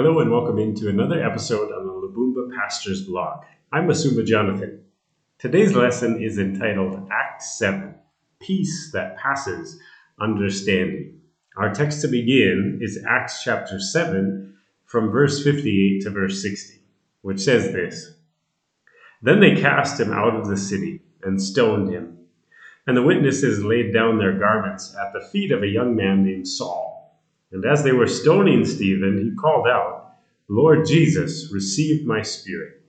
Hello and welcome into another episode on the Labumba Pastors blog. I'm Musumba Jonathan. Today's lesson is entitled Act 7 Peace That Passes Understanding. Our text to begin is Acts chapter 7 from verse 58 to verse 60, which says this Then they cast him out of the city and stoned him. And the witnesses laid down their garments at the feet of a young man named Saul. And as they were stoning Stephen, he called out, Lord Jesus, receive my spirit.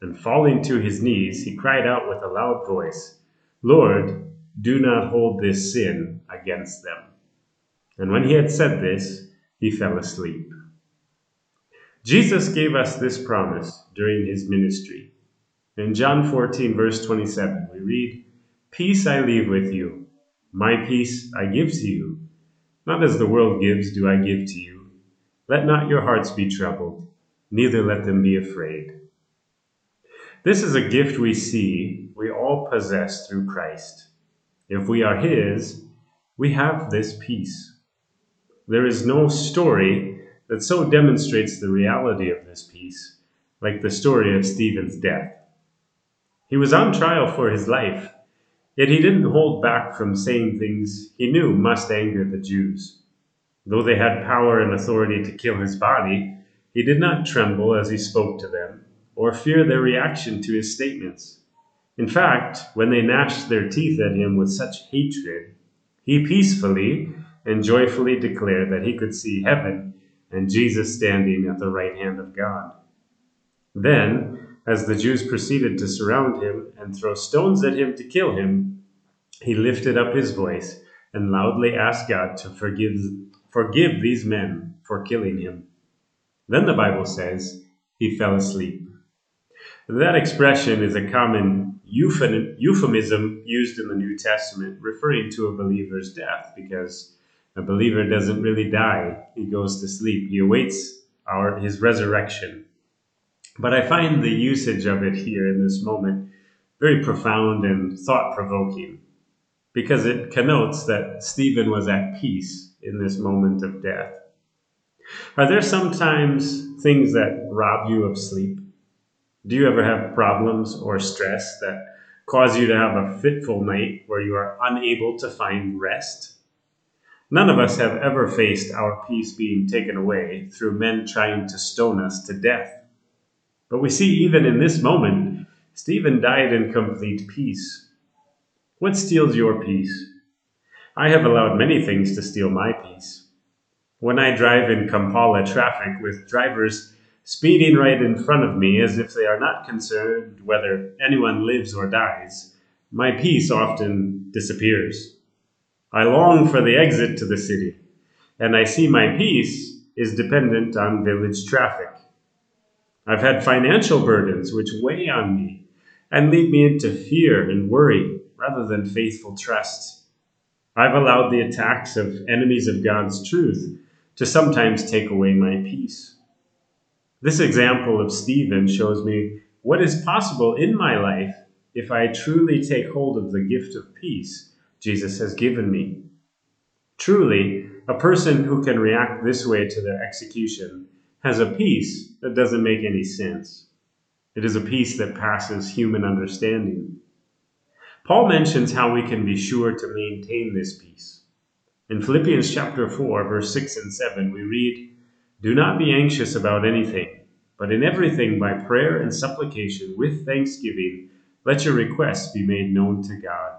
And falling to his knees, he cried out with a loud voice, Lord, do not hold this sin against them. And when he had said this, he fell asleep. Jesus gave us this promise during his ministry. In John 14, verse 27, we read, Peace I leave with you, my peace I give to you. Not as the world gives, do I give to you. Let not your hearts be troubled, neither let them be afraid. This is a gift we see we all possess through Christ. If we are His, we have this peace. There is no story that so demonstrates the reality of this peace like the story of Stephen's death. He was on trial for his life Yet he didn't hold back from saying things he knew must anger the Jews. Though they had power and authority to kill his body, he did not tremble as he spoke to them, or fear their reaction to his statements. In fact, when they gnashed their teeth at him with such hatred, he peacefully and joyfully declared that he could see heaven and Jesus standing at the right hand of God. Then, as the Jews proceeded to surround him and throw stones at him to kill him, he lifted up his voice and loudly asked God to forgive, forgive these men for killing him. Then the Bible says he fell asleep. That expression is a common euphemism used in the New Testament referring to a believer's death because a believer doesn't really die, he goes to sleep. He awaits our, his resurrection. But I find the usage of it here in this moment very profound and thought provoking because it connotes that Stephen was at peace in this moment of death. Are there sometimes things that rob you of sleep? Do you ever have problems or stress that cause you to have a fitful night where you are unable to find rest? None of us have ever faced our peace being taken away through men trying to stone us to death. But we see even in this moment, Stephen died in complete peace. What steals your peace? I have allowed many things to steal my peace. When I drive in Kampala traffic with drivers speeding right in front of me as if they are not concerned whether anyone lives or dies, my peace often disappears. I long for the exit to the city, and I see my peace is dependent on village traffic. I've had financial burdens which weigh on me and lead me into fear and worry rather than faithful trust. I've allowed the attacks of enemies of God's truth to sometimes take away my peace. This example of Stephen shows me what is possible in my life if I truly take hold of the gift of peace Jesus has given me. Truly, a person who can react this way to their execution has a peace that doesn't make any sense. It is a peace that passes human understanding. Paul mentions how we can be sure to maintain this peace. In Philippians chapter 4, verse 6 and 7, we read, Do not be anxious about anything, but in everything by prayer and supplication with thanksgiving, let your requests be made known to God.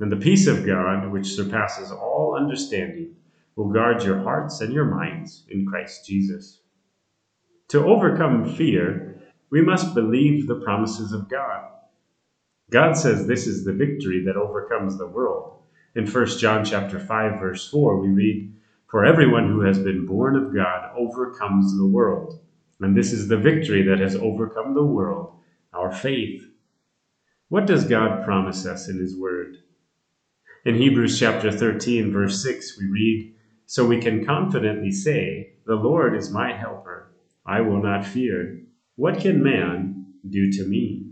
And the peace of God, which surpasses all understanding, will guard your hearts and your minds in Christ Jesus. To overcome fear, we must believe the promises of God. God says this is the victory that overcomes the world. In 1 John chapter 5 verse 4 we read, "For everyone who has been born of God overcomes the world, and this is the victory that has overcome the world, our faith." What does God promise us in his word? In Hebrews chapter 13 verse 6 we read, "So we can confidently say, the Lord is my helper." I will not fear. What can man do to me?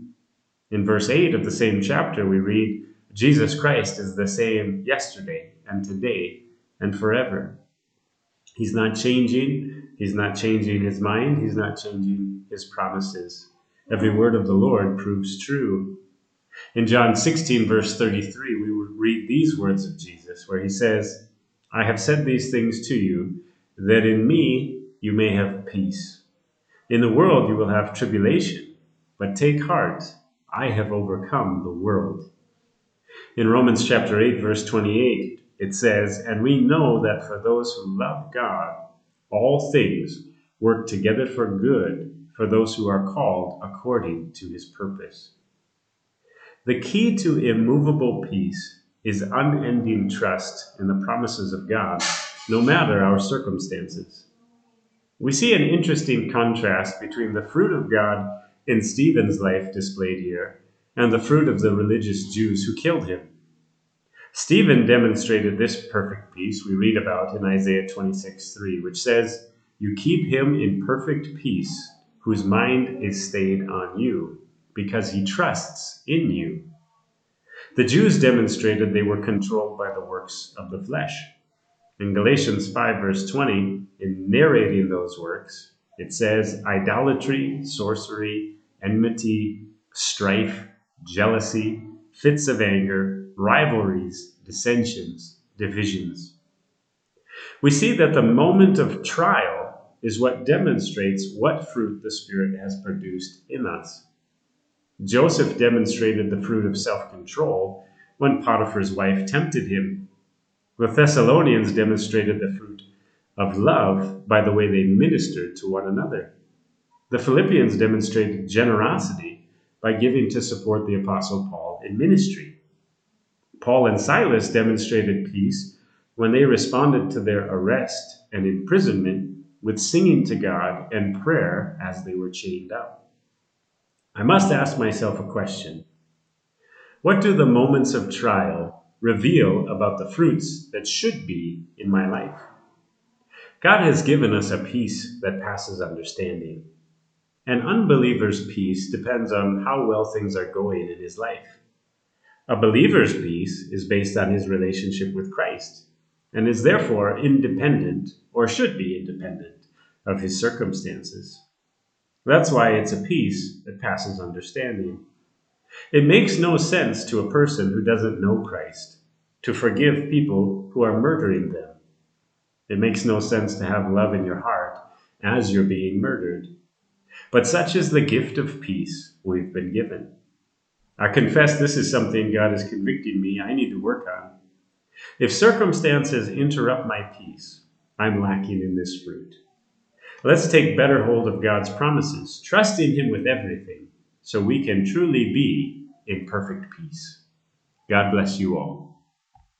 In verse 8 of the same chapter, we read, Jesus Christ is the same yesterday and today and forever. He's not changing. He's not changing his mind. He's not changing his promises. Every word of the Lord proves true. In John 16, verse 33, we read these words of Jesus, where he says, I have said these things to you, that in me you may have peace. In the world you will have tribulation, but take heart, I have overcome the world. In Romans chapter 8, verse 28, it says, And we know that for those who love God, all things work together for good for those who are called according to his purpose. The key to immovable peace is unending trust in the promises of God, no matter our circumstances. We see an interesting contrast between the fruit of God in Stephen's life displayed here and the fruit of the religious Jews who killed him. Stephen demonstrated this perfect peace we read about in Isaiah 26 3, which says, You keep him in perfect peace, whose mind is stayed on you, because he trusts in you. The Jews demonstrated they were controlled by the works of the flesh. In Galatians 5, verse 20, in narrating those works, it says idolatry, sorcery, enmity, strife, jealousy, fits of anger, rivalries, dissensions, divisions. We see that the moment of trial is what demonstrates what fruit the Spirit has produced in us. Joseph demonstrated the fruit of self control when Potiphar's wife tempted him. The Thessalonians demonstrated the fruit of love by the way they ministered to one another. The Philippians demonstrated generosity by giving to support the Apostle Paul in ministry. Paul and Silas demonstrated peace when they responded to their arrest and imprisonment with singing to God and prayer as they were chained up. I must ask myself a question. What do the moments of trial reveal about the fruits that should be in my life? God has given us a peace that passes understanding. An unbeliever's peace depends on how well things are going in his life. A believer's peace is based on his relationship with Christ and is therefore independent, or should be independent, of his circumstances. That's why it's a peace that passes understanding. It makes no sense to a person who doesn't know Christ to forgive people who are murdering them. It makes no sense to have love in your heart as you're being murdered. But such is the gift of peace we've been given. I confess this is something God is convicting me I need to work on. If circumstances interrupt my peace, I'm lacking in this fruit. Let's take better hold of God's promises, trusting Him with everything, so we can truly be in perfect peace. God bless you all.